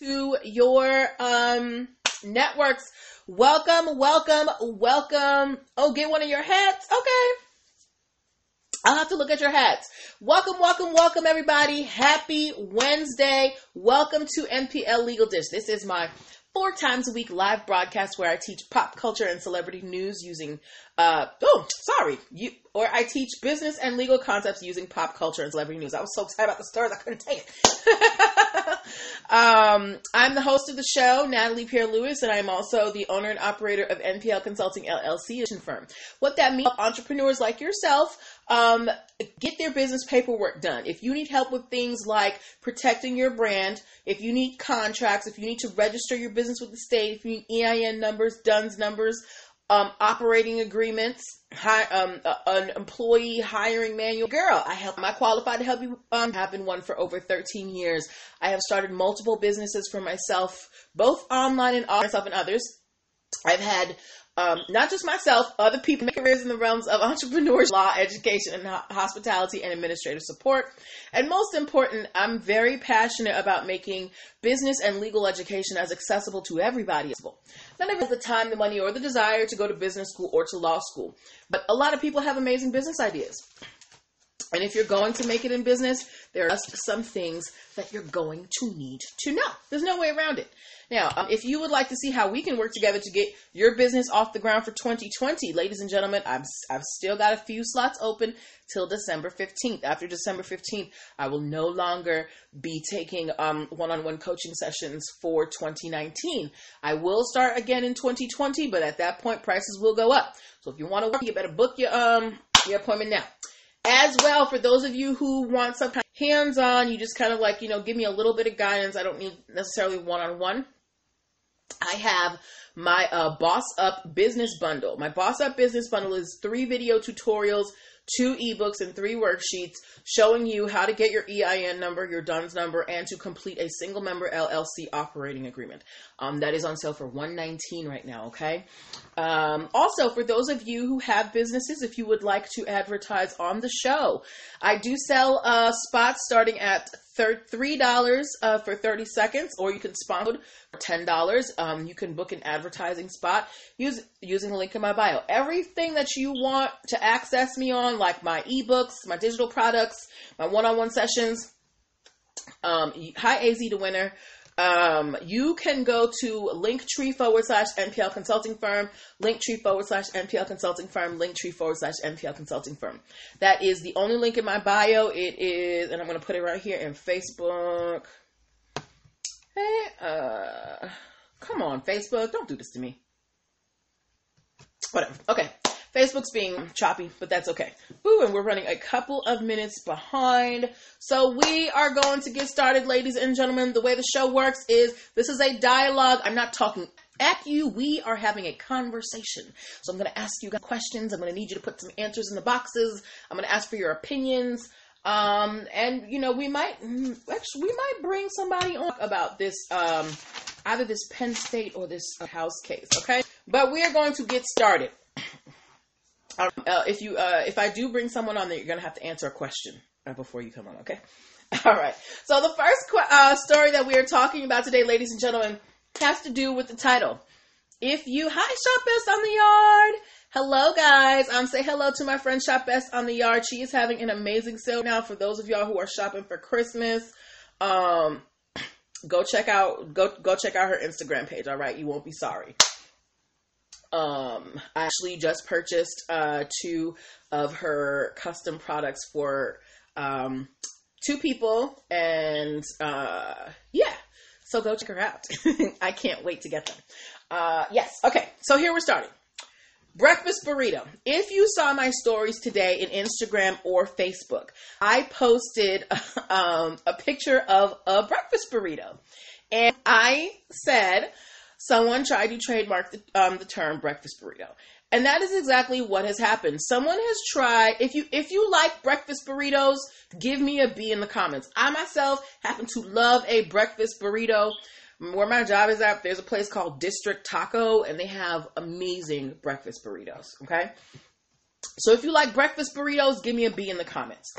to your um networks. Welcome, welcome, welcome. Oh, get one of your hats. Okay. I'll have to look at your hats. Welcome, welcome, welcome, everybody. Happy Wednesday. Welcome to NPL Legal Dish. This is my four times a week live broadcast where I teach pop culture and celebrity news using, uh, oh, sorry, you, or I teach business and legal concepts using pop culture and celebrity news. I was so excited about the stars, I couldn't take it. um, I'm the host of the show, Natalie Pierre Lewis, and I'm also the owner and operator of NPL Consulting LLC, a firm. What that means, entrepreneurs like yourself, um, get their business paperwork done. If you need help with things like protecting your brand, if you need contracts, if you need to register your business with the state, if you need EIN numbers, DUNS numbers, um, operating agreements, hi, um, uh, an employee hiring manual. Girl, I help. Am I qualified to help you? Um, I've been one for over 13 years. I have started multiple businesses for myself, both online and myself and others. I've had um, not just myself, other people make careers in the realms of entrepreneurship, law, education, and hospitality and administrative support. And most important, I'm very passionate about making business and legal education as accessible to everybody as possible. Not everyone has the time, the money, or the desire to go to business school or to law school, but a lot of people have amazing business ideas. And if you're going to make it in business, there are just some things that you're going to need to know. There's no way around it. Now, um, if you would like to see how we can work together to get your business off the ground for 2020, ladies and gentlemen, I've, I've still got a few slots open till December 15th. After December 15th, I will no longer be taking um, one-on-one coaching sessions for 2019. I will start again in 2020, but at that point, prices will go up. So if you want to work, you better book your um your appointment now. As well, for those of you who want some kind of hands-on, you just kind of like you know give me a little bit of guidance. I don't need necessarily one-on-one. I have my uh, Boss Up Business Bundle. My Boss Up Business Bundle is three video tutorials, two ebooks, and three worksheets showing you how to get your EIN number, your DUNS number, and to complete a single member LLC operating agreement. Um, that is on sale for 119 right now. Okay. Um, also, for those of you who have businesses, if you would like to advertise on the show, I do sell uh, spots starting at three dollars uh, for 30 seconds, or you can sponsor ten dollars. Um, you can book an advertising spot use, using the link in my bio. Everything that you want to access me on, like my ebooks, my digital products, my one-on-one sessions. Um, hi AZ the winner. Um, you can go to linktree forward slash NPL consulting firm, linktree forward slash NPL consulting firm, linktree forward slash NPL consulting firm. That is the only link in my bio. It is, and I'm going to put it right here in Facebook. Hey, uh, come on, Facebook. Don't do this to me. Whatever. Okay. Facebook's being choppy, but that's okay. Ooh, and we're running a couple of minutes behind. So we are going to get started, ladies and gentlemen. The way the show works is this is a dialogue. I'm not talking at you. We are having a conversation. So I'm going to ask you questions. I'm going to need you to put some answers in the boxes. I'm going to ask for your opinions. Um, and you know, we might mm, actually we might bring somebody on about this um either this Penn State or this House case, okay? But we are going to get started. Uh, if you uh, if I do bring someone on there, you're gonna have to answer a question uh, before you come on. Okay. All right. So the first qu- uh, story that we are talking about today, ladies and gentlemen, has to do with the title. If you hi Shop Best on the Yard. Hello guys. Um say hello to my friend Shop Best on the Yard. She is having an amazing sale now for those of y'all who are shopping for Christmas. Um go check out go go check out her Instagram page, all right? You won't be sorry. Um, I actually just purchased uh, two of her custom products for um, two people, and uh, yeah, so go check her out. I can't wait to get them. Uh, yes, okay, so here we're starting. Breakfast burrito. If you saw my stories today in Instagram or Facebook, I posted um, a picture of a breakfast burrito. And I said, someone tried to trademark the, um, the term breakfast burrito. And that is exactly what has happened. Someone has tried. If you if you like breakfast burritos, give me a B in the comments. I myself happen to love a breakfast burrito. Where my job is at, there's a place called District Taco, and they have amazing breakfast burritos. Okay, so if you like breakfast burritos, give me a B in the comments.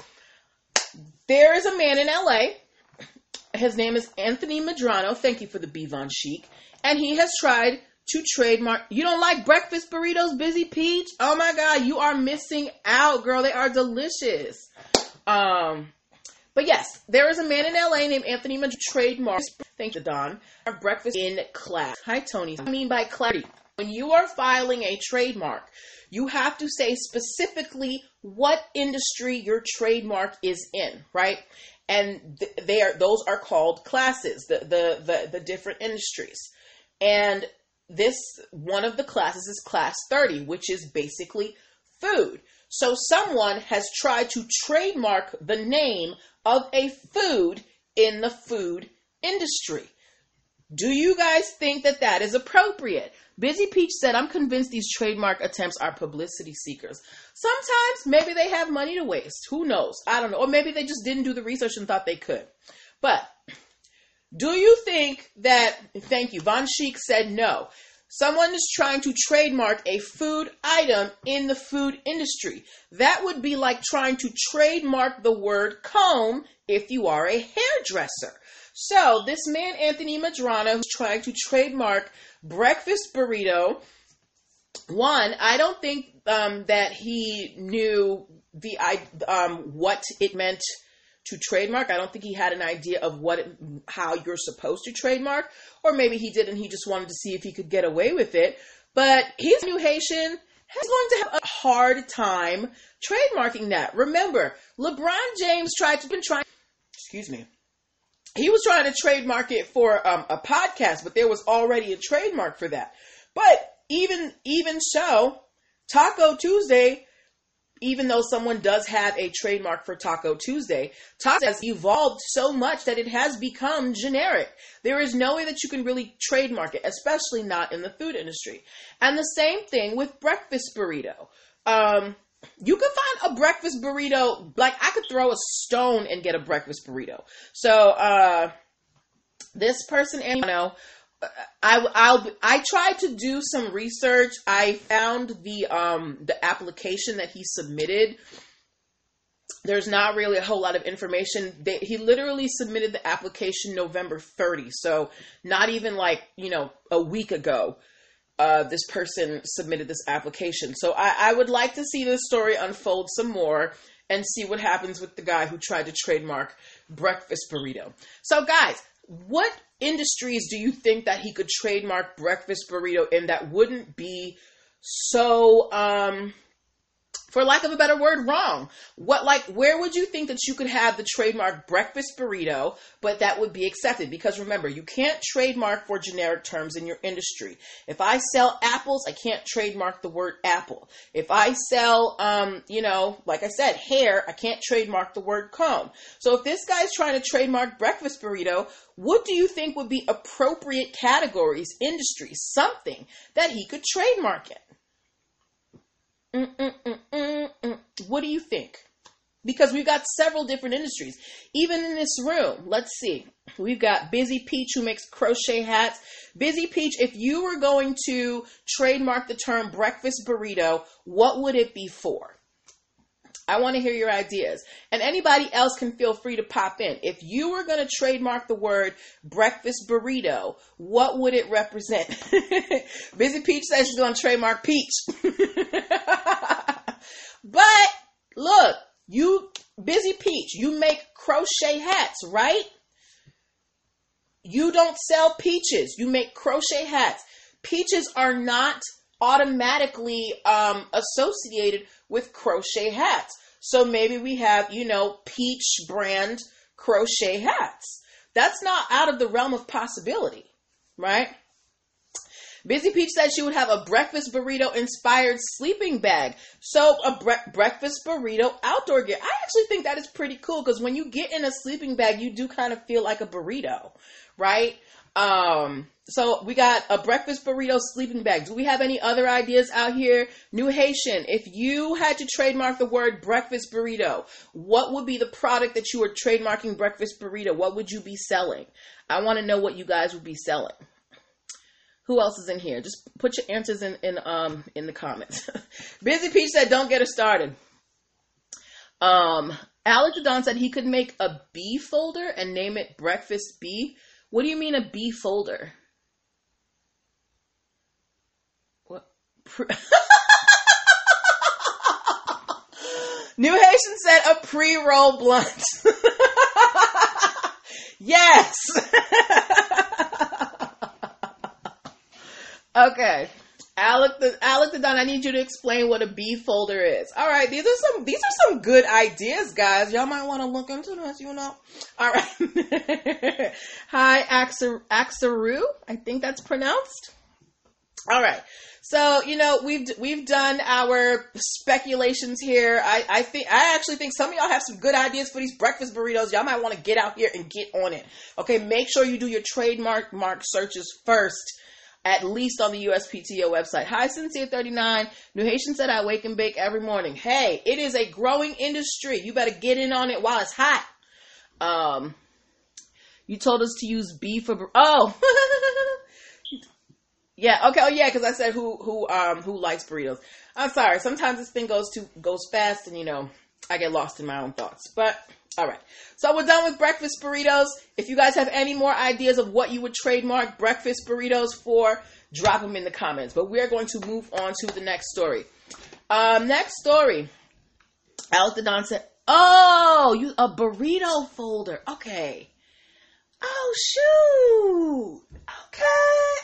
There is a man in LA his name is Anthony Medrano. Thank you for the B Von Chic. And he has tried to trademark. You don't like breakfast burritos, Busy Peach? Oh my God, you are missing out, girl. They are delicious. Um, but yes, there is a man in LA named Anthony Medrano. Trademark. Thank you, Don. Breakfast in class. Hi, Tony. I mean by clarity. When you are filing a trademark, you have to say specifically what industry your trademark is in, right? And th- they are those are called classes, the, the the the different industries. And this one of the classes is class 30, which is basically food. So someone has tried to trademark the name of a food in the food industry. Do you guys think that that is appropriate? Busy Peach said, I'm convinced these trademark attempts are publicity seekers. Sometimes maybe they have money to waste. Who knows? I don't know. Or maybe they just didn't do the research and thought they could. But do you think that, thank you, Von Sheik said no. Someone is trying to trademark a food item in the food industry. That would be like trying to trademark the word comb if you are a hairdresser. So, this man, Anthony Medrano, who's trying to trademark breakfast burrito, one, I don't think um, that he knew the um, what it meant to trademark. I don't think he had an idea of what it, how you're supposed to trademark, or maybe he did and he just wanted to see if he could get away with it. But he's new Haitian. He's going to have a hard time trademarking that. Remember, LeBron James tried to been trying. Excuse me he was trying to trademark it for um, a podcast, but there was already a trademark for that. But even even so, Taco Tuesday, even though someone does have a trademark for Taco Tuesday, Taco has evolved so much that it has become generic. There is no way that you can really trademark it, especially not in the food industry. And the same thing with breakfast burrito. Um, you can find a breakfast burrito. Like I could throw a stone and get a breakfast burrito. So uh, this person, and you know, I I'll I tried to do some research. I found the um the application that he submitted. There's not really a whole lot of information. They, he literally submitted the application November 30, so not even like you know a week ago uh, this person submitted this application. So I, I would like to see this story unfold some more and see what happens with the guy who tried to trademark breakfast burrito. So, guys, what industries do you think that he could trademark breakfast burrito in that wouldn't be so um for lack of a better word, wrong. What, like, where would you think that you could have the trademark breakfast burrito, but that would be accepted? Because remember, you can't trademark for generic terms in your industry. If I sell apples, I can't trademark the word apple. If I sell, um, you know, like I said, hair, I can't trademark the word comb. So if this guy's trying to trademark breakfast burrito, what do you think would be appropriate categories, industries, something that he could trademark it? What do you think? Because we've got several different industries. Even in this room, let's see. We've got Busy Peach who makes crochet hats. Busy Peach, if you were going to trademark the term breakfast burrito, what would it be for? I want to hear your ideas. And anybody else can feel free to pop in. If you were going to trademark the word breakfast burrito, what would it represent? Busy Peach says she's going to trademark peach. but look, you, Busy Peach, you make crochet hats, right? You don't sell peaches, you make crochet hats. Peaches are not automatically um, associated with crochet hats. So maybe we have, you know, peach brand crochet hats. That's not out of the realm of possibility, right? Busy Peach said she would have a breakfast burrito inspired sleeping bag. So a bre- breakfast burrito outdoor gear. I actually think that is pretty cool because when you get in a sleeping bag, you do kind of feel like a burrito, right? Um, so we got a breakfast burrito sleeping bag. Do we have any other ideas out here? New Haitian, if you had to trademark the word breakfast burrito, what would be the product that you were trademarking breakfast burrito? What would you be selling? I want to know what you guys would be selling. Who else is in here? Just put your answers in in um in the comments. Busy Peach said, "Don't get her started." Um, Alex Don said he could make a B folder and name it Breakfast B. What do you mean a B folder? What? New Haitian said a pre-roll blunt. yes. okay. Alec the Alec the Don, I need you to explain what a B folder is. All right, these are some these are some good ideas, guys. Y'all might want to look into this, you know. All right. Hi, Axar Axaru. I think that's pronounced. All right. So you know we've we've done our speculations here. I I think I actually think some of y'all have some good ideas for these breakfast burritos. Y'all might want to get out here and get on it. Okay, make sure you do your trademark mark searches first at least on the USPTO website. Hi, Sincere39. New Haitian said I wake and bake every morning. Hey, it is a growing industry. You better get in on it while it's hot. Um, you told us to use B for oh. yeah, okay, oh yeah, because I said who who um who likes burritos. I'm sorry. Sometimes this thing goes too goes fast, and you know I get lost in my own thoughts. But all right. So we're done with breakfast burritos. If you guys have any more ideas of what you would trademark breakfast burritos for, drop them in the comments. But we're going to move on to the next story. Um, next story. Alex Don said, "Oh, you a burrito folder? Okay. Oh shoot. Okay,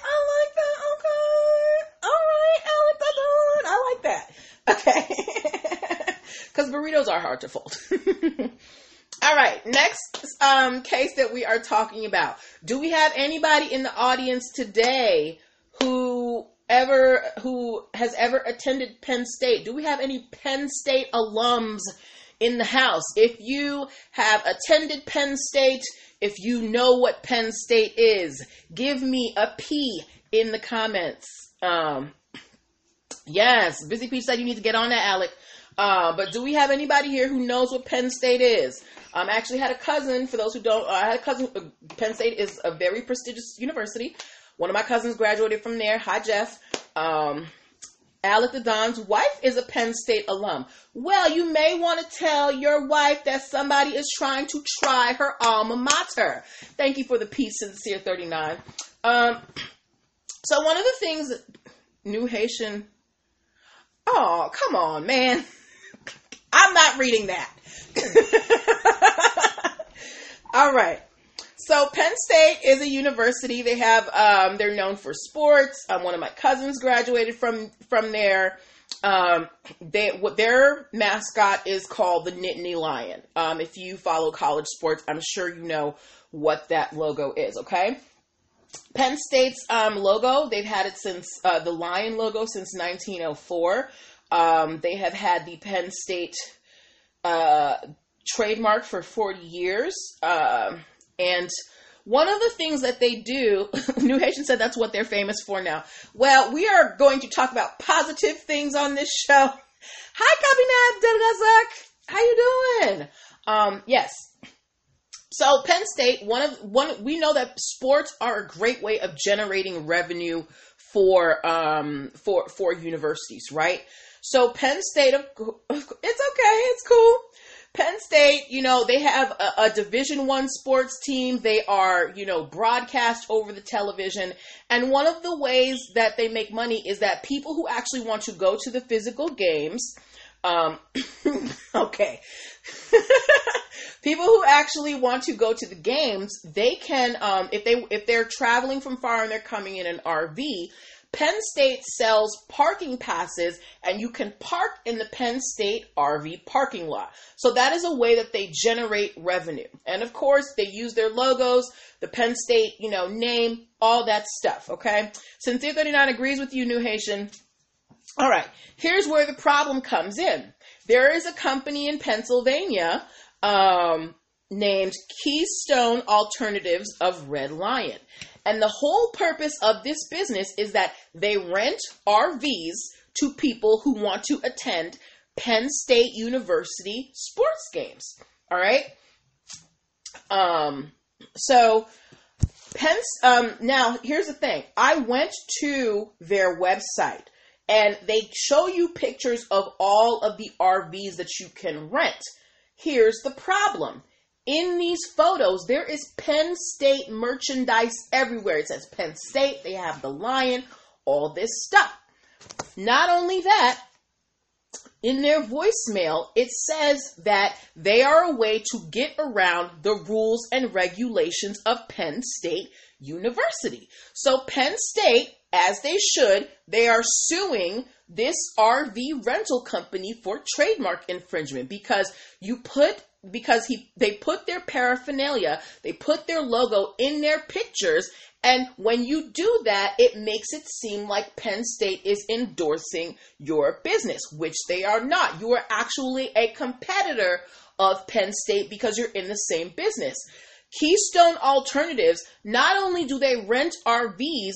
I like that. Okay, all right, Alex Don. I like that. Okay, because burritos are hard to fold." All right, next um, case that we are talking about. Do we have anybody in the audience today who ever who has ever attended Penn State? Do we have any Penn State alums in the house? If you have attended Penn State, if you know what Penn State is, give me a P in the comments. Um, yes, Busy Peach said you need to get on that, Alec. Uh, but do we have anybody here who knows what Penn State is? Um, I actually had a cousin. For those who don't, I had a cousin. Uh, Penn State is a very prestigious university. One of my cousins graduated from there. Hi, Jeff. Um, Alec the Don's wife is a Penn State alum. Well, you may want to tell your wife that somebody is trying to try her alma mater. Thank you for the peace, sincere 39. Um, so one of the things New Haitian, oh, come on, man. I'm not reading that. All right. So Penn State is a university. They have um, they're known for sports. Um, one of my cousins graduated from from there. Um, they what their mascot is called the Nittany Lion. Um, if you follow college sports, I'm sure you know what that logo is. Okay. Penn State's um, logo, they've had it since uh, the lion logo since 1904. Um, they have had the Penn State uh, trademark for 40 years. Uh, and one of the things that they do, New Haitian said that's what they're famous for now. Well, we are going to talk about positive things on this show. Hi, Kabinab Delgazak. How you doing? Um, yes. So Penn State, one of one, we know that sports are a great way of generating revenue for um for for universities, right? So Penn State, it's okay, it's cool. Penn State, you know, they have a, a Division One sports team. They are, you know, broadcast over the television. And one of the ways that they make money is that people who actually want to go to the physical games, um, okay, people who actually want to go to the games, they can, um, if they if they're traveling from far and they're coming in an RV, Penn State sells parking passes and you can park in the Penn State RV parking lot. So that is a way that they generate revenue. And of course, they use their logos, the Penn State, you know, name, all that stuff, okay? Sincere 39 agrees with you, New Haitian. All right, here's where the problem comes in. There is a company in Pennsylvania um, named Keystone Alternatives of Red Lion. And the whole purpose of this business is that they rent RVs to people who want to attend Penn State University sports games. All right. Um, so Penn, um, now here's the thing. I went to their website and they show you pictures of all of the RVs that you can rent. here's the problem. In these photos, there is Penn State merchandise everywhere. It says Penn State, they have the lion, all this stuff. Not only that, in their voicemail, it says that they are a way to get around the rules and regulations of Penn State University. So, Penn State, as they should, they are suing this RV rental company for trademark infringement because you put because he they put their paraphernalia, they put their logo in their pictures and when you do that, it makes it seem like Penn State is endorsing your business, which they are not. You are actually a competitor of Penn State because you're in the same business. Keystone Alternatives, not only do they rent RVs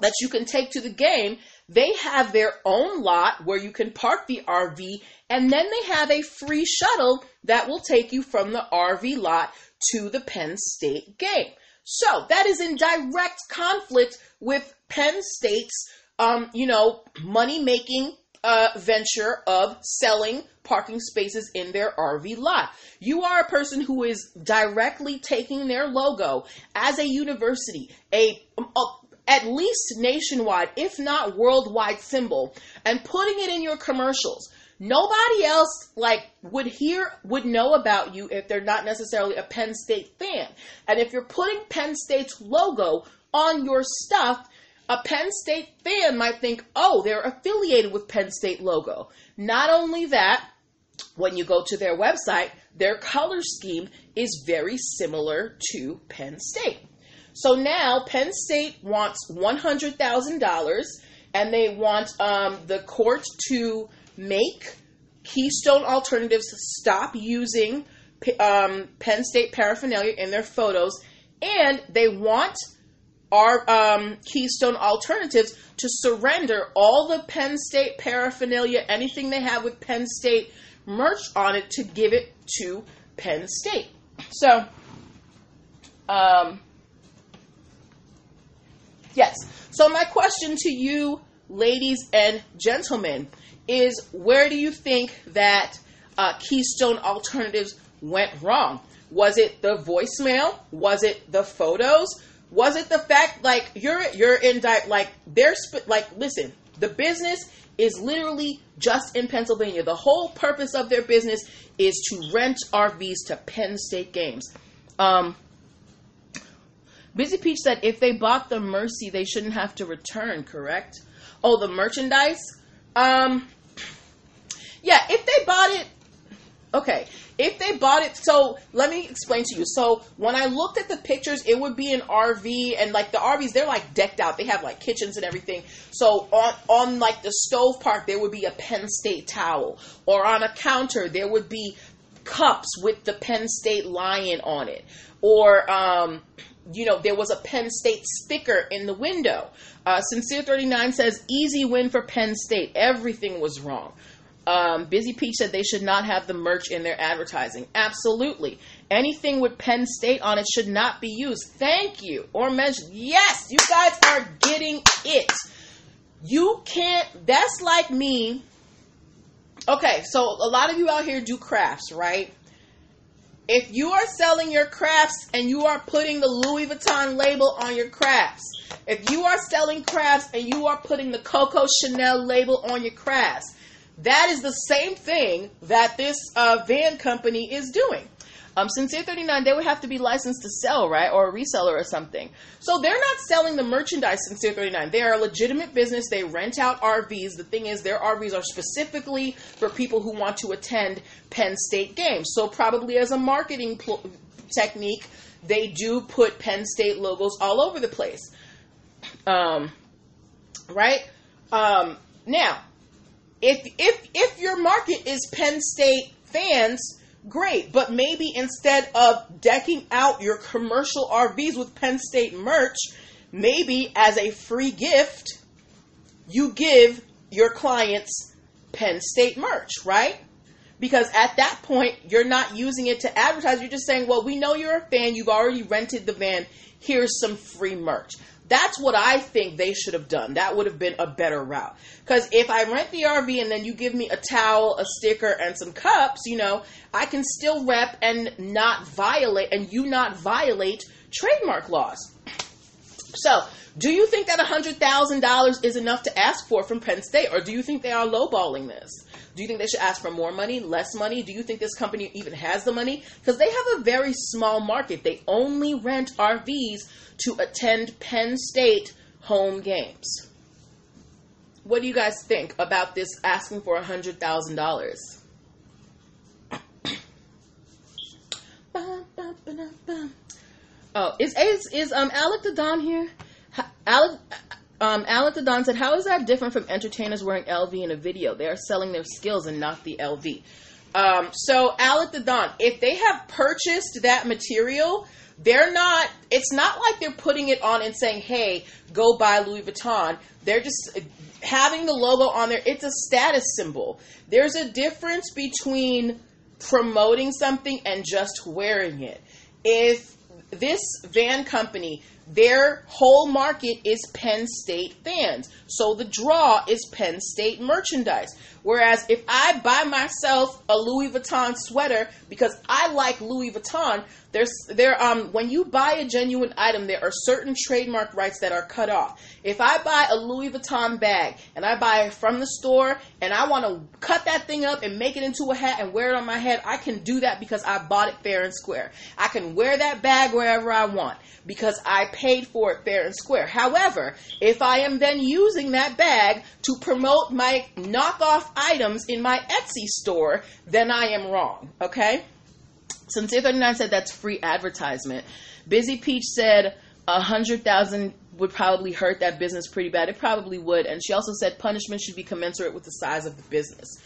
that you can take to the game, they have their own lot where you can park the RV, and then they have a free shuttle that will take you from the RV lot to the Penn State game. So that is in direct conflict with Penn State's, um, you know, money making uh, venture of selling parking spaces in their RV lot. You are a person who is directly taking their logo as a university, a, a at least nationwide, if not worldwide symbol, and putting it in your commercials. Nobody else like would hear would know about you if they're not necessarily a Penn State fan. And if you're putting Penn State's logo on your stuff, a Penn State fan might think, "Oh, they're affiliated with Penn State logo." Not only that, when you go to their website, their color scheme is very similar to Penn State. So now Penn State wants $100,000 and they want um, the court to make Keystone Alternatives stop using um, Penn State paraphernalia in their photos, and they want our um, Keystone Alternatives to surrender all the Penn State paraphernalia, anything they have with Penn State merch on it, to give it to Penn State. So, um, yes. So, my question to you, ladies and gentlemen, is where do you think that uh, Keystone Alternatives went wrong? Was it the voicemail? Was it the photos? Was it the fact like you're you're in di- like they're sp- like listen, the business is literally just in Pennsylvania. The whole purpose of their business is to rent RVs to Penn State games. Um, Busy Peach said if they bought the Mercy, they shouldn't have to return. Correct? Oh, the merchandise. Um, yeah, if they bought it, okay. If they bought it, so let me explain to you. So when I looked at the pictures, it would be an RV, and like the RVs, they're like decked out. They have like kitchens and everything. So on on like the stove part, there would be a Penn State towel, or on a counter, there would be cups with the Penn State lion on it, or um, you know, there was a Penn State sticker in the window. Uh, Sincere 39 says, easy win for Penn State. Everything was wrong. Um, Busy Peach said they should not have the merch in their advertising. Absolutely. Anything with Penn State on it should not be used. Thank you. Or mentioned. Yes, you guys are getting it. You can't, that's like me. Okay, so a lot of you out here do crafts, right? If you are selling your crafts and you are putting the Louis Vuitton label on your crafts, if you are selling crafts and you are putting the Coco Chanel label on your crafts, that is the same thing that this uh, van company is doing. Um, Sincere 39, they would have to be licensed to sell, right? Or a reseller or something. So they're not selling the merchandise, Sincere 39. They are a legitimate business. They rent out RVs. The thing is, their RVs are specifically for people who want to attend Penn State games. So probably as a marketing pl- technique, they do put Penn State logos all over the place. Um, right? Um, now, if if if your market is Penn State fans, great. But maybe instead of decking out your commercial RVs with Penn State merch, maybe as a free gift, you give your clients Penn State merch, right? Because at that point, you're not using it to advertise. You're just saying, well, we know you're a fan. You've already rented the van. here's some free merch. That's what I think they should have done. That would have been a better route. Because if I rent the RV and then you give me a towel, a sticker, and some cups, you know, I can still rep and not violate, and you not violate trademark laws. So, do you think that $100,000 is enough to ask for from Penn State, or do you think they are lowballing this? Do you think they should ask for more money, less money? Do you think this company even has the money? Because they have a very small market. They only rent RVs to attend Penn State home games. What do you guys think about this asking for $100,000? Oh, is is is um Alec the Don here? Alec um the Don said, "How is that different from entertainers wearing LV in a video? They are selling their skills and not the LV." Um, so the Don, if they have purchased that material, they're not. It's not like they're putting it on and saying, "Hey, go buy Louis Vuitton." They're just having the logo on there. It's a status symbol. There's a difference between promoting something and just wearing it. If this van company, their whole market is Penn State fans. So the draw is Penn State merchandise. Whereas if I buy myself a Louis Vuitton sweater because I like Louis Vuitton, there's there um when you buy a genuine item, there are certain trademark rights that are cut off. If I buy a Louis Vuitton bag and I buy it from the store and I want to cut that thing up and make it into a hat and wear it on my head, I can do that because I bought it fair and square. I can wear that bag wherever I want because I paid for it fair and square. However, if I am then using that bag to promote my knockoff items in my Etsy store, then I am wrong. Okay? Sincere 39 said that's free advertisement. Busy Peach said a hundred thousand would probably hurt that business pretty bad. It probably would. And she also said punishment should be commensurate with the size of the business.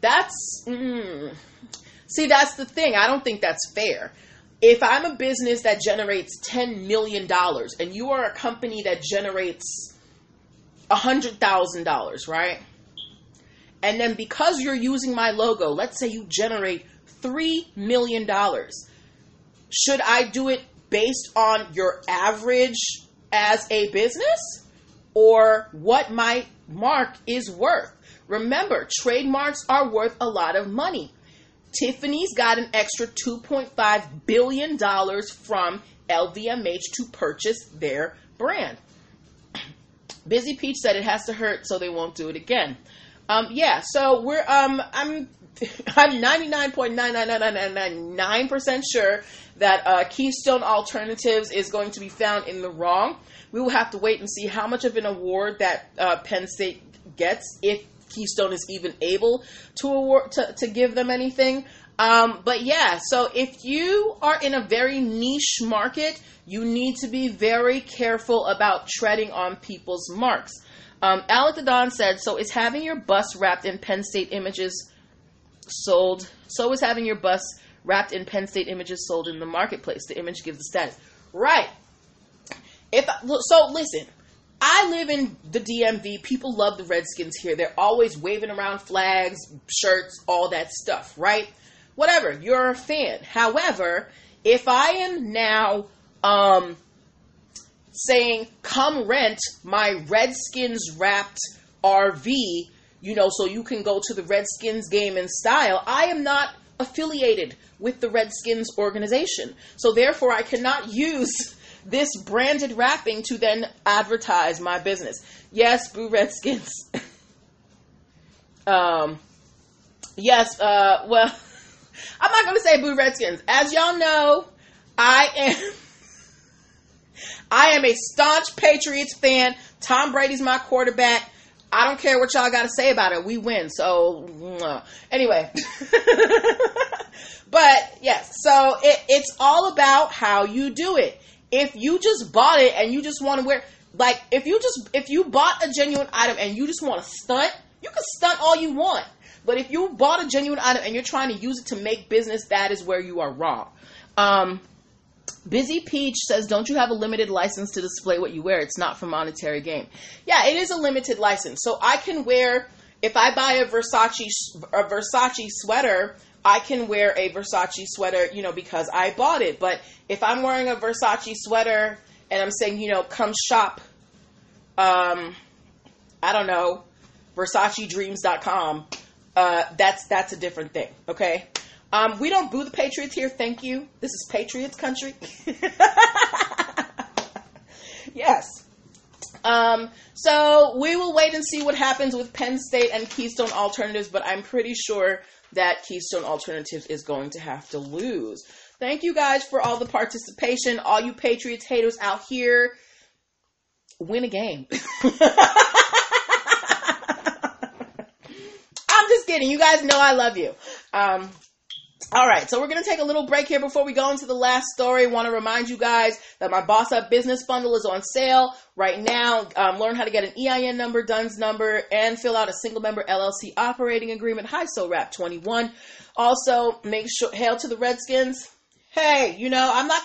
That's mm, see, that's the thing. I don't think that's fair. If I'm a business that generates ten million dollars and you are a company that generates a hundred thousand dollars, right? And then because you're using my logo, let's say you generate $3 million. Should I do it based on your average as a business or what my mark is worth? Remember, trademarks are worth a lot of money. Tiffany's got an extra $2.5 billion from LVMH to purchase their brand. Busy Peach said it has to hurt so they won't do it again. Um, yeah, so we're um, I'm I'm 99.99999% sure that uh, Keystone Alternatives is going to be found in the wrong. We will have to wait and see how much of an award that uh, Penn State gets if Keystone is even able to award to, to give them anything. Um, but yeah, so if you are in a very niche market, you need to be very careful about treading on people's marks. Um, Alec the Don said, "So is having your bus wrapped in Penn State images." sold. So is having your bus wrapped in Penn State images sold in the marketplace. The image gives the status. Right. If so, listen. I live in the DMV. People love the Redskins here. They're always waving around flags, shirts, all that stuff, right? Whatever. You're a fan. However, if I am now um, saying, come rent my Redskins wrapped RV you know, so you can go to the Redskins game in style. I am not affiliated with the Redskins organization. So therefore, I cannot use this branded wrapping to then advertise my business. Yes, Boo Redskins. um, yes, uh, well, I'm not going to say Boo Redskins. As y'all know, I am. I am a staunch Patriots fan. Tom Brady's my quarterback. I don't care what y'all got to say about it. We win. So, anyway. but yes, so it, it's all about how you do it. If you just bought it and you just want to wear, like, if you just, if you bought a genuine item and you just want to stunt, you can stunt all you want. But if you bought a genuine item and you're trying to use it to make business, that is where you are wrong. Um, Busy Peach says, "Don't you have a limited license to display what you wear? It's not for monetary gain." Yeah, it is a limited license, so I can wear. If I buy a Versace a Versace sweater, I can wear a Versace sweater, you know, because I bought it. But if I'm wearing a Versace sweater and I'm saying, you know, come shop, um, I don't know, VersaceDreams.com, uh, that's that's a different thing. Okay. Um, we don't boo the Patriots here. Thank you. This is Patriots country. yes. Um, so we will wait and see what happens with Penn State and Keystone Alternatives, but I'm pretty sure that Keystone Alternatives is going to have to lose. Thank you guys for all the participation. All you Patriots haters out here, win a game. I'm just kidding. You guys know I love you. Um, all right, so we're going to take a little break here before we go into the last story. Want to remind you guys that my Boss Up Business Bundle is on sale right now. Um, learn how to get an EIN number, DUNS number, and fill out a single member LLC operating agreement. Hi, so rap 21. Also, make sure hail to the Redskins. Hey, you know I'm not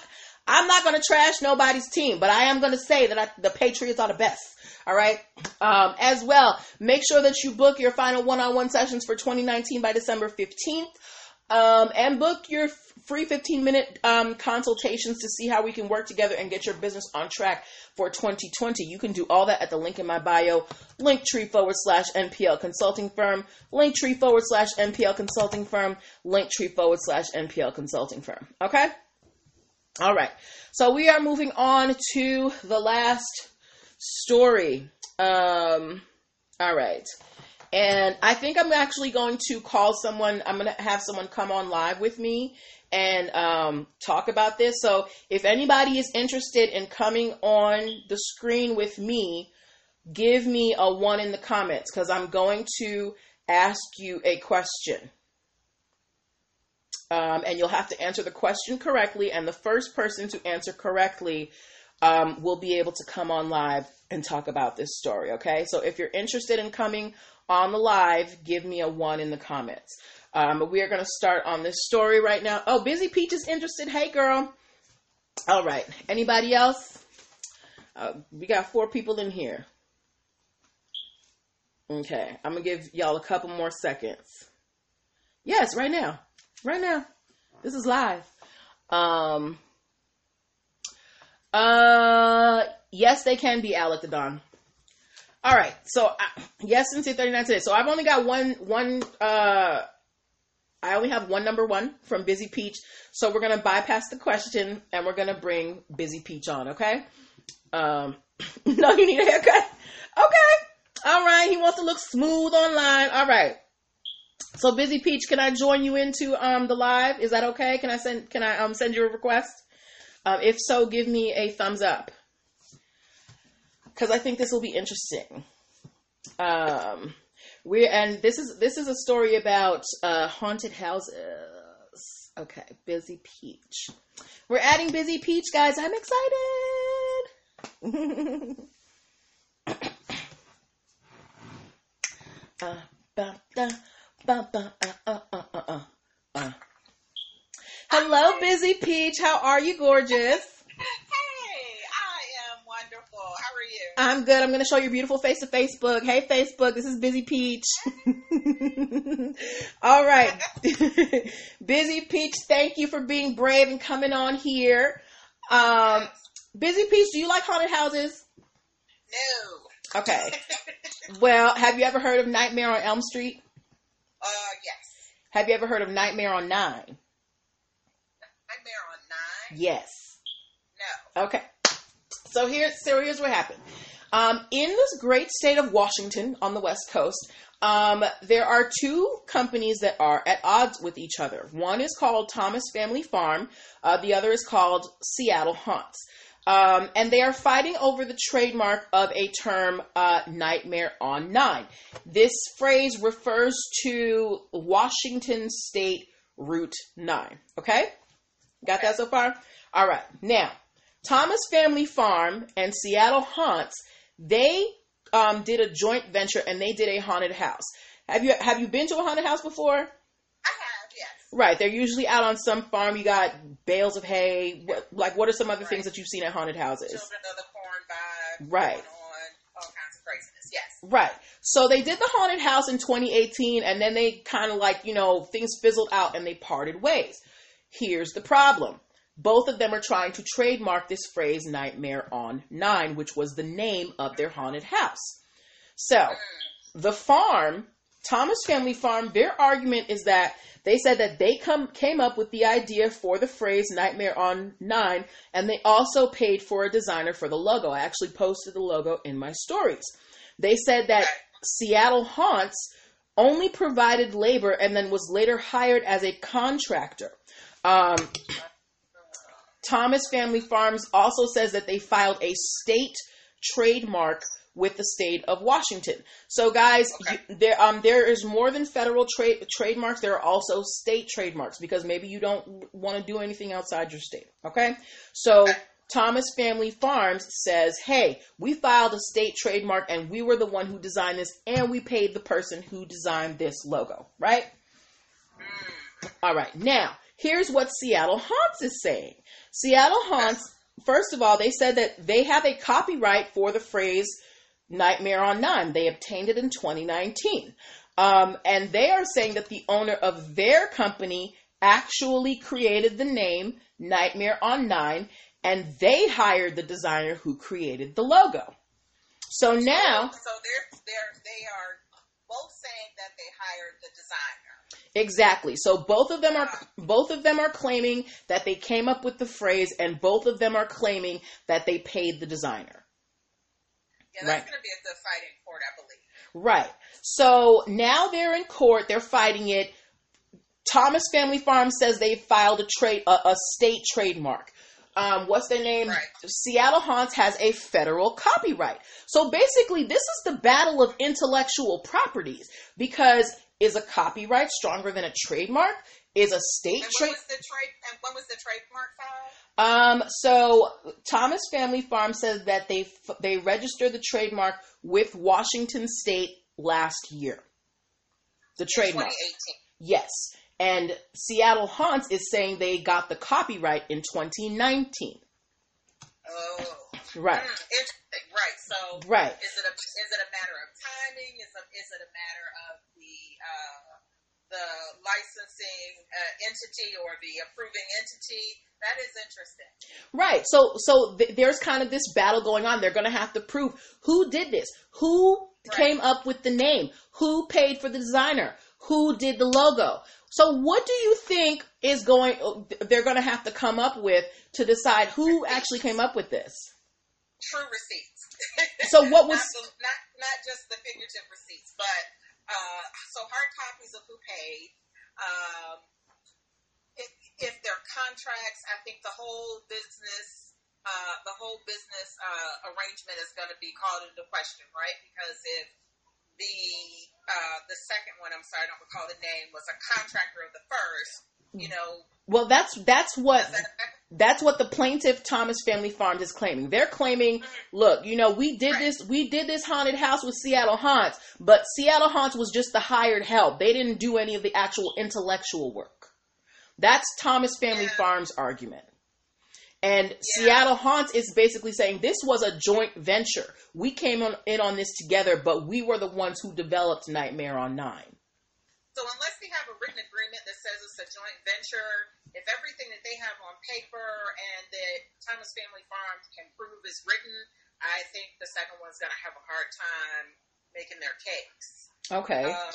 I'm not going to trash nobody's team, but I am going to say that I, the Patriots are the best. All right. Um, as well, make sure that you book your final one-on-one sessions for 2019 by December 15th. Um, and book your free 15 minute um, consultations to see how we can work together and get your business on track for 2020. You can do all that at the link in my bio, linktree forward slash NPL consulting firm, linktree forward slash NPL consulting firm, linktree forward slash NPL consulting firm. Okay? All right. So we are moving on to the last story. Um, all right. And I think I'm actually going to call someone, I'm going to have someone come on live with me and um, talk about this. So if anybody is interested in coming on the screen with me, give me a one in the comments because I'm going to ask you a question. Um, and you'll have to answer the question correctly. And the first person to answer correctly um, will be able to come on live and talk about this story. Okay. So if you're interested in coming on the live, give me a one in the comments. Um, we are going to start on this story right now. Oh, Busy Peach is interested. Hey, girl. All right. Anybody else? Uh, we got four people in here. Okay. I'm going to give y'all a couple more seconds. Yes, right now. Right now. This is live. Um, uh, yes, they can be Alec the Don. All right. So uh, yes, since 39 today. So I've only got one one. Uh, I only have one number one from Busy Peach. So we're gonna bypass the question and we're gonna bring Busy Peach on. Okay. Um, no, you need a haircut. Okay. All right. He wants to look smooth online. All right. So Busy Peach, can I join you into um the live? Is that okay? Can I send can I um send you a request? Um, if so, give me a thumbs up because I think this will be interesting. Um, we and this is this is a story about uh, haunted houses. Okay, Busy Peach. We're adding Busy Peach, guys. I'm excited. uh, ba, da, ba, ba, uh, uh, uh, uh, Hello, Busy Peach. How are you, gorgeous? Hey, I'm wonderful. How are you? I'm good. I'm going to show your beautiful face to Facebook. Hey, Facebook, this is Busy Peach. All right. Busy Peach, thank you for being brave and coming on here. Um, Busy Peach, do you like haunted houses? No. Okay. well, have you ever heard of Nightmare on Elm Street? Uh, yes. Have you ever heard of Nightmare on Nine? Nightmare on Nine? Yes. No. Okay. So here's so here's what happened. Um, in this great state of Washington on the West Coast, um, there are two companies that are at odds with each other. One is called Thomas Family Farm. Uh, the other is called Seattle Haunts. Um, and they are fighting over the trademark of a term, uh, Nightmare on Nine. This phrase refers to Washington State Route 9. Okay? Got that so far? All right. Now, Thomas Family Farm and Seattle Haunts, they um, did a joint venture and they did a haunted house. Have you have you been to a haunted house before? I have, yes. Right, they're usually out on some farm. You got bales of hay. What, like, what are some other right. things that you've seen at haunted houses? Children of the Corn vibe. Right. all kinds of craziness. Yes. Right. So they did the haunted house in 2018, and then they kind of like you know things fizzled out and they parted ways. Here's the problem both of them are trying to trademark this phrase Nightmare on Nine, which was the name of their haunted house. So, the farm, Thomas Family Farm, their argument is that they said that they come came up with the idea for the phrase Nightmare on Nine, and they also paid for a designer for the logo. I actually posted the logo in my stories. They said that Seattle Haunts only provided labor and then was later hired as a contractor. Um, Thomas Family Farms also says that they filed a state trademark with the state of Washington. So, guys, okay. you, there um there is more than federal trade trademarks. There are also state trademarks because maybe you don't want to do anything outside your state. Okay, so. Okay. Thomas Family Farms says, "Hey, we filed a state trademark and we were the one who designed this and we paid the person who designed this logo, right?" Mm. All right. Now, here's what Seattle Haunts is saying. Seattle Haunts, first of all, they said that they have a copyright for the phrase Nightmare on Nine. They obtained it in 2019. Um, and they are saying that the owner of their company actually created the name Nightmare on Nine, and they hired the designer who created the logo. So now, so they're they're they are both saying that they hired the designer. Exactly. So both of them are both of them are claiming that they came up with the phrase, and both of them are claiming that they paid the designer. Yeah, that's right. going to be a good fight in court, I believe. Right. So now they're in court. They're fighting it. Thomas Family Farm says they filed a trade a, a state trademark. Um, what's their name? Right. Seattle Haunts has a federal copyright. So basically, this is the battle of intellectual properties because is a copyright stronger than a trademark? Is a state trade? And when was the trademark filed? Um, so Thomas Family Farm says that they they registered the trademark with Washington State last year. The trademark. Yes. And Seattle Haunts is saying they got the copyright in 2019. Oh. Right. Mm, right. So. Right. Is it a is it a matter of timing? Is it, is it a matter of uh, the licensing uh, entity or the approving entity? That is interesting. Right. So so th- there's kind of this battle going on. They're going to have to prove who did this, who right. came up with the name, who paid for the designer, who did the logo. So what do you think is going? They're going to have to come up with to decide who actually came up with this. True receipts. so what was not, not, not just the figurative receipts, uh, so hard copies of who paid. Um, if they're contracts, I think the whole business, uh, the whole business uh, arrangement is going to be called into question, right? Because if the uh, the second one, I'm sorry, I don't recall the name, was a contractor of the first, you know. Well, that's that's what that's what the plaintiff Thomas Family Farms is claiming. They're claiming, look, you know, we did this, we did this haunted house with Seattle Haunts, but Seattle Haunts was just the hired help. They didn't do any of the actual intellectual work. That's Thomas Family yeah. Farms' argument. And yeah. Seattle Haunts is basically saying this was a joint venture. We came on, in on this together, but we were the ones who developed Nightmare on Nine. So unless we have a written agreement that says it's a joint venture, if everything that they have on paper and that Thomas Family Farms can prove is written, I think the second one's going to have a hard time making their case. Okay. Uh,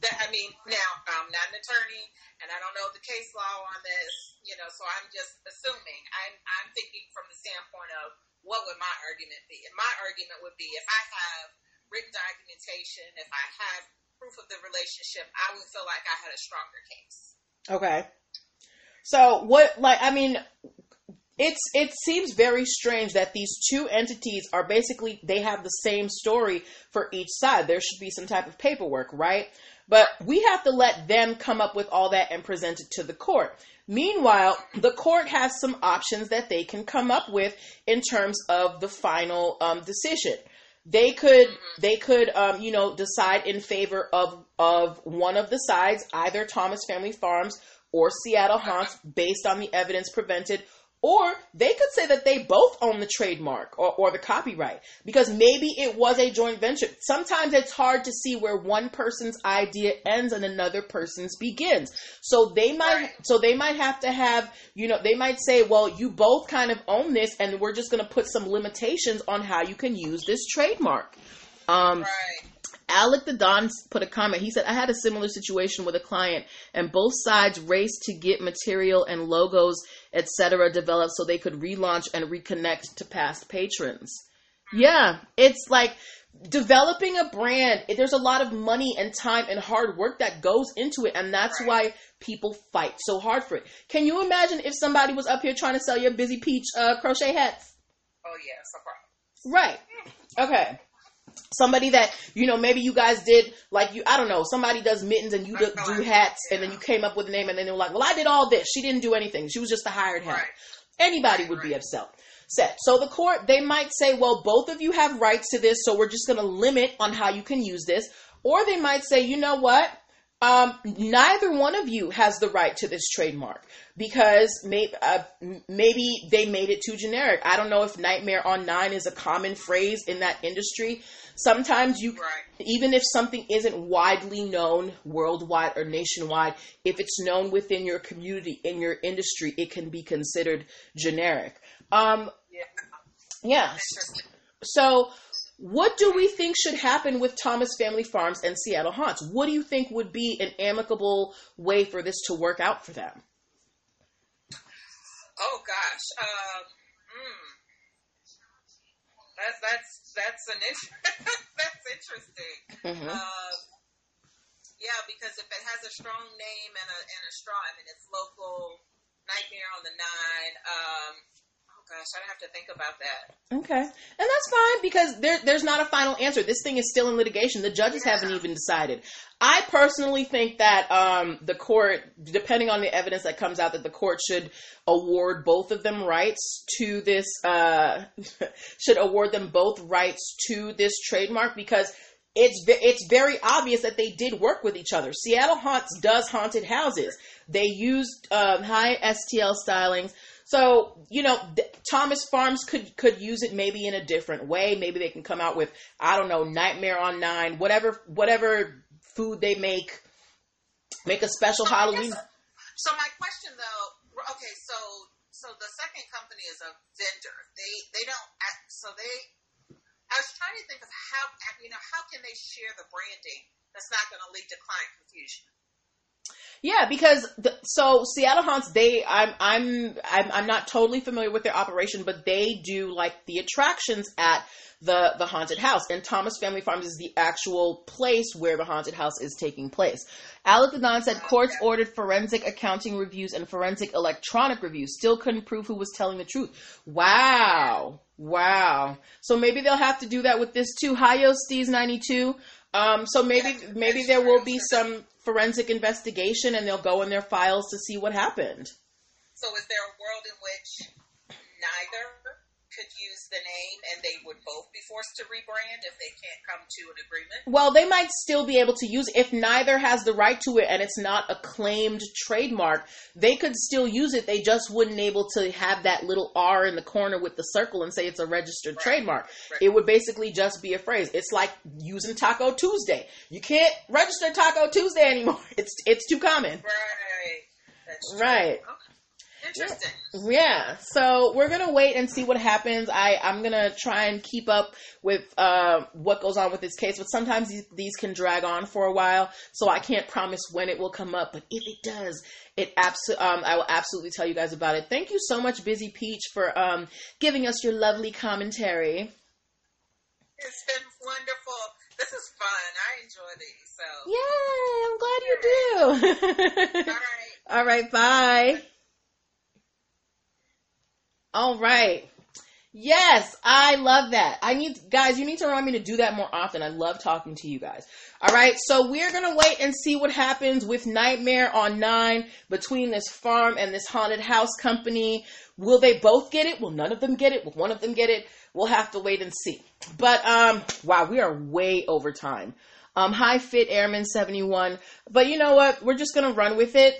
that, I mean, now I'm not an attorney, and I don't know the case law on this, you know, so I'm just assuming. I'm I'm thinking from the standpoint of what would my argument be, and my argument would be if I have written documentation, if I have proof of the relationship, I would feel like I had a stronger case. Okay. So what, like, I mean, it's it seems very strange that these two entities are basically they have the same story for each side. There should be some type of paperwork, right? But we have to let them come up with all that and present it to the court. Meanwhile, the court has some options that they can come up with in terms of the final um, decision. They could they could um, you know decide in favor of of one of the sides, either Thomas Family Farms or Seattle Haunts, based on the evidence presented, Or they could say that they both own the trademark or, or the copyright because maybe it was a joint venture. Sometimes it's hard to see where one person's idea ends and another person's begins. So they might, Right. so they might have to have, you know, they might say, well, you both kind of own this and we're just going to put some limitations on how you can use this trademark. Um, Right. Alec the Don put a comment. He said, I had a similar situation with a client, and both sides raced to get material and logos, etc., developed so they could relaunch and reconnect to past patrons. Yeah, it's like developing a brand. There's a lot of money and time and hard work that goes into it, and that's Right. why people fight so hard for it. Can you imagine if somebody was up here trying to sell your busy peach uh, crochet hats? Oh problem. Right. Okay. Somebody that you know, maybe you guys did like you. I don't know. Somebody does mittens and you do, do hats, and then you came up with a name, and then they were like, "Well, I did all this. She didn't do anything. She was just a hired hand." Right. Anybody Right, would be upset. Set. So the court they might say, "Well, both of you have rights to this, so we're just going to limit on how you can use this," or they might say, "You know what?" Um, neither one of you has the right to this trademark because may, uh, maybe they made it too generic. I don't know if Nightmare on Nine is a common phrase in that industry. Sometimes you, Right. even if something isn't widely known worldwide or nationwide, if it's known within your community, in your industry, it can be considered generic. Um, Yeah. yeah. So, what do we think should happen with Thomas Family Farms and Seattle Haunts? What do you think would be an amicable way for this to work out for them? Oh gosh. Um. That's that's that's an int- that's interesting. Mhm. Um, yeah, because if it has a strong name and a and a strong, I mean, it's local. Nightmare on the Nine. Um, gosh, I'd have to think about that. Okay, and that's fine because there, there's not a final answer. This thing is still in litigation. The judges Yeah. haven't even decided. I personally think that um, the court, depending on the evidence that comes out, that the court should award both of them rights to this. Uh, should award them both rights to this trademark because it's it's very obvious that they did work with each other. Seattle Haunts does haunted houses. They used um, high STL stylings. So you know, th- Thomas Farms could could use it maybe in a different way. Maybe they can come out with I don't know, Nightmare on Nine, whatever whatever food they make. Make a special So Halloween. guess- So my question though, okay, so so the second company is a vendor. They they don't act, so they. I was trying to think of how you know how can they share the branding that's not going to lead to client confusion. Yeah, because the, so Seattle Haunts, they I'm I'm I'm I'm not totally familiar with their operation, but they do like the attractions at the the haunted house, and Thomas Family Farms is the actual place where the haunted house is taking place. Alec the Don said courts ordered forensic accounting reviews and forensic electronic reviews, still couldn't prove who was telling the truth. Wow, wow. So maybe they'll have to do that with this too. Hi, yo, Steez ninety two. Um, so maybe maybe there will be some forensic investigation and they'll go in their files to see what happened. So is there a world in which neither could use the name and they would both be forced to rebrand if they can't come to an agreement? Well, they might still be able to use it if neither has the right to it and it's not a claimed trademark. They could still use it. They just wouldn't be able to have that little R in the corner with the circle and say it's a registered Right. trademark. Right. It would basically just be a phrase. It's like using Taco Tuesday. You can't register Taco Tuesday anymore. It's it's too common. Right. Right. Okay. Interesting. Yeah, so we're gonna wait and see what happens. I I'm gonna try and keep up with uh, what goes on with this case, but sometimes these, these can drag on for a while, so I can't promise when it will come up. But if it does, it abso- um, I will absolutely tell you guys about it. Thank you so much, Busy Peach, for um, giving us your lovely commentary. It's been wonderful. This is fun. I enjoy these. So, Yay! I'm glad you do. all right. All right, bye. All right. Yes, I love that. I need guys, you need to remind me to do that more often. I love talking to you guys. All right, so we're to wait and see what happens with Nightmare on 9 between this farm and this haunted house company. Will they both get it? Will none of them get it? Will one of them get it? We'll have to wait and see. But um wow, we are way over time. Um hi Fit Airman 71. But you know what? We're just to run with it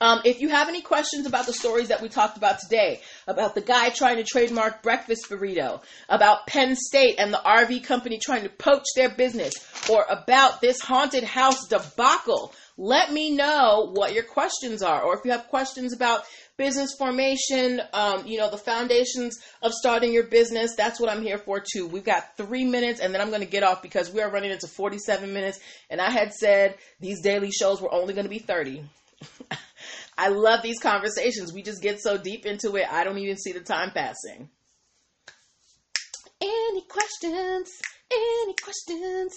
Um, if you have any questions about the stories that we talked about today, about the guy trying to trademark breakfast burrito, about Penn State and the RV company trying to poach their business, or about this haunted house debacle, let me know what your questions are. Or if you have questions about business formation, um, you know, the foundations of starting your business, that's what I'm here for too. We've got three minutes and then I'm going to get off because we are running into 47 minutes. And I had said these daily shows were only going to be 30. I love these conversations. We just get so deep into it, I don't even see the time passing. Any questions? Any questions?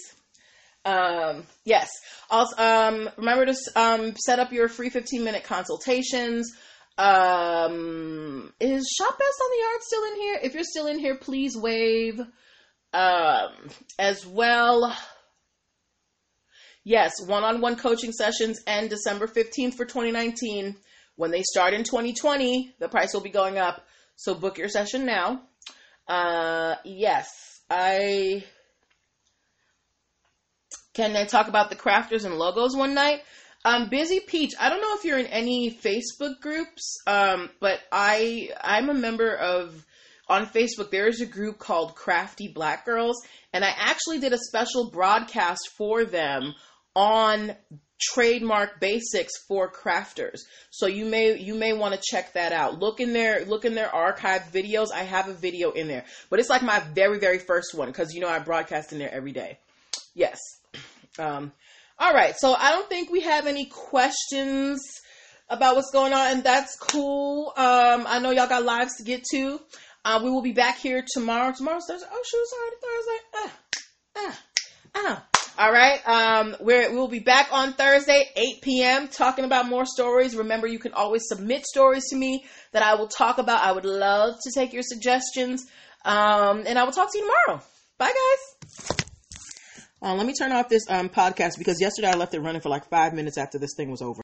Um, yes. Also, um, remember to um, set up your free 15 minute consultations. Um, is Shop Best on the Yard still in here? If you're still in here, please wave. Um, as well. Yes, one on one coaching sessions end December 15th for 2019. When they start in 2020, the price will be going up. So book your session now. Uh, yes, I. Can I talk about the crafters and logos one night? Um, Busy Peach. I don't know if you're in any Facebook groups, um, but I I'm a member of on Facebook. There is a group called Crafty Black Girls, and I actually did a special broadcast for them on trademark basics for crafters. So you may you may want to check that out. Look in their look in their archived videos. I have a video in there, but it's like my very very first one because you know I broadcast in there every day. Yes. Um, all right. So I don't think we have any questions about what's going on, and that's cool. Um, I know y'all got lives to get to. Uh, we will be back here tomorrow. Tomorrow's Thursday. Oh shoot, sorry, Thursday. Ah, ah, ah. All right. Um, we're, we'll be back on Thursday, 8 p.m., talking about more stories. Remember, you can always submit stories to me that I will talk about. I would love to take your suggestions. Um, and I will talk to you tomorrow. Bye, guys. Uh, let me turn off this um, podcast because yesterday I left it running for like five minutes after this thing was over.